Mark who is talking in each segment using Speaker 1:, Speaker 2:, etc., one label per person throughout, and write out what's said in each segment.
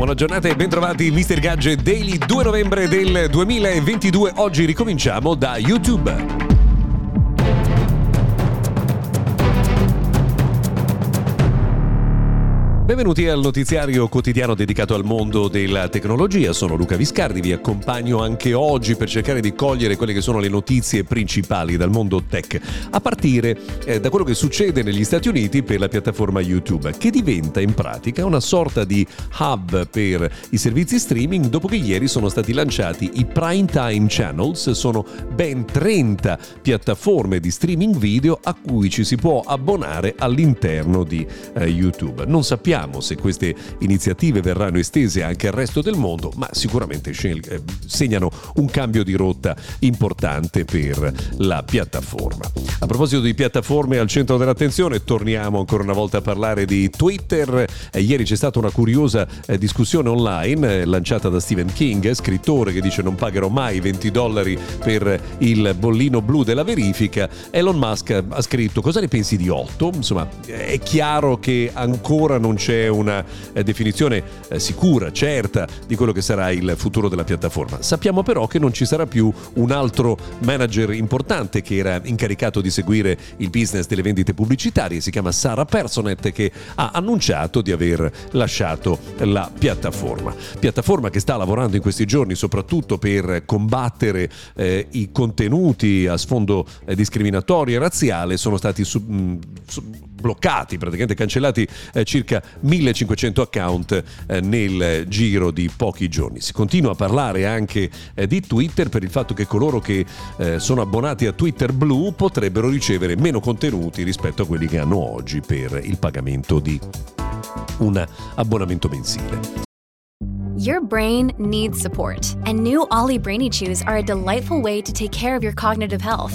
Speaker 1: Buona giornata e bentrovati Mr. Gadget Daily 2 novembre del 2022. Oggi ricominciamo da YouTube. Benvenuti al notiziario quotidiano dedicato al mondo della tecnologia. Sono Luca Viscardi, vi accompagno anche oggi per cercare di cogliere quelle che sono le notizie principali dal mondo tech, a partire eh, da quello che succede negli Stati Uniti per la piattaforma YouTube, che diventa in pratica una sorta di hub per i servizi streaming dopo che ieri sono stati lanciati i Prime Time Channels, sono ben 30 piattaforme di streaming video a cui ci si può abbonare all'interno di eh, YouTube. Non sappiamo Vediamo se queste iniziative verranno estese anche al resto del mondo, ma sicuramente eh, segnano un cambio di rotta importante per la piattaforma. A proposito di piattaforme al centro dell'attenzione, torniamo ancora una volta a parlare di Twitter. Eh, ieri c'è stata una curiosa eh, discussione online lanciata da Stephen King, scrittore che dice non pagherò mai 20 dollari per il bollino blu della verifica. Elon Musk ha scritto cosa ne pensi di 8? Insomma, è chiaro che ancora non c'è c'è una eh, definizione eh, sicura, certa di quello che sarà il futuro della piattaforma. Sappiamo però che non ci sarà più un altro manager importante che era incaricato di seguire il business delle vendite pubblicitarie, si chiama Sara Personet che ha annunciato di aver lasciato la piattaforma. Piattaforma che sta lavorando in questi giorni soprattutto per combattere eh, i contenuti a sfondo eh, discriminatorio e razziale, sono stati sub, mh, sub, bloccati, praticamente cancellati eh, circa 1500 account eh, nel giro di pochi giorni. Si continua a parlare anche eh, di Twitter per il fatto che coloro che eh, sono abbonati a Twitter Blue potrebbero ricevere meno contenuti rispetto a quelli che hanno oggi per il pagamento di un abbonamento mensile.
Speaker 2: Your brain needs support, and new Ollie Brainy Chews are a delightful way to take care of your cognitive health.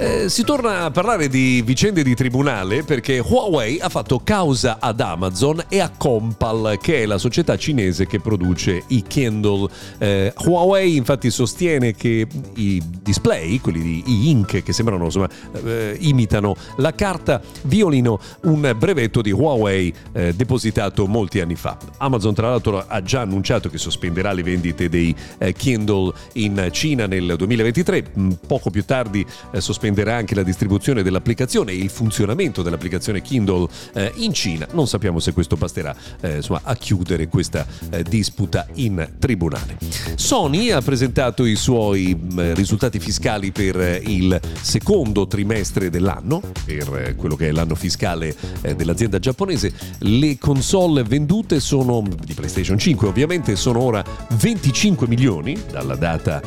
Speaker 1: Eh, si torna a parlare di vicende di tribunale perché Huawei ha fatto causa ad Amazon e a Compal, che è la società cinese che produce i Kindle. Eh, Huawei infatti sostiene che i display, quelli di e-ink che sembrano insomma eh, imitano la carta, violino un brevetto di Huawei eh, depositato molti anni fa. Amazon tra l'altro ha già annunciato che sospenderà le vendite dei eh, Kindle in Cina nel 2023, mm, poco più tardi sospenderà sospenderà anche la distribuzione dell'applicazione e il funzionamento dell'applicazione Kindle eh, in Cina. Non sappiamo se questo basterà eh, insomma, a chiudere questa eh, disputa in tribunale. Sony ha presentato i suoi mh, mm, risultati fiscali per eh, il secondo trimestre dell'anno, per eh, quello che è l'anno fiscale eh, dell'azienda giapponese. Le console vendute sono di PlayStation 5 ovviamente sono ora 25 milioni dalla data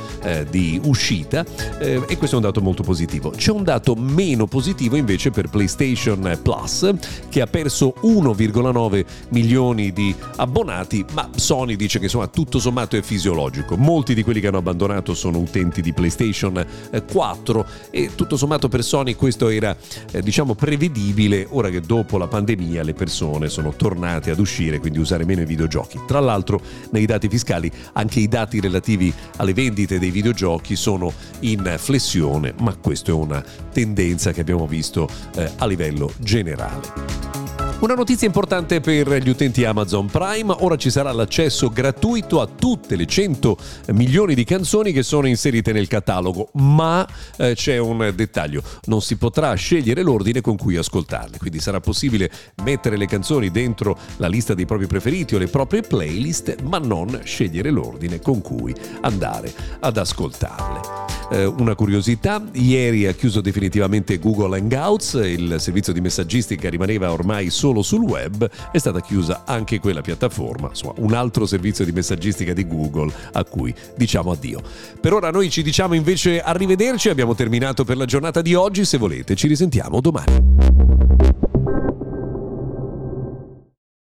Speaker 1: di uscita e questo è un dato molto positivo. C'è un dato meno positivo invece per PlayStation Plus che ha perso 1,9 milioni di abbonati, ma Sony dice che insomma tutto sommato è fisiologico. Molti di quelli che hanno abbandonato sono utenti di PlayStation 4 eh, e tutto sommato per Sony questo era eh, diciamo prevedibile ora che dopo la pandemia le persone sono tornate ad uscire, quindi usare meno i videogiochi. Tra l'altro nei dati fiscali anche i dati relativi alle vendite dei videogiochi sono in flessione, ma questo è un una tendenza che abbiamo visto eh, a livello generale. Una notizia importante per gli utenti Amazon Prime, ora ci sarà l'accesso gratuito a tutte le 100 milioni di canzoni che sono inserite nel catalogo, ma eh, c'è un dettaglio, non si potrà scegliere l'ordine con cui ascoltarle, quindi sarà possibile mettere le canzoni dentro la lista dei propri preferiti o le proprie playlist, ma non scegliere l'ordine con cui andare ad ascoltarle eh, una curiosità, ieri ha chiuso definitivamente Google Hangouts, il servizio di messaggistica rimaneva ormai solo sul web, è stata chiusa anche quella piattaforma, insomma un altro servizio di messaggistica di Google a cui diciamo addio. Per ora noi ci diciamo invece arrivederci, abbiamo terminato per la giornata di oggi, se volete ci risentiamo domani.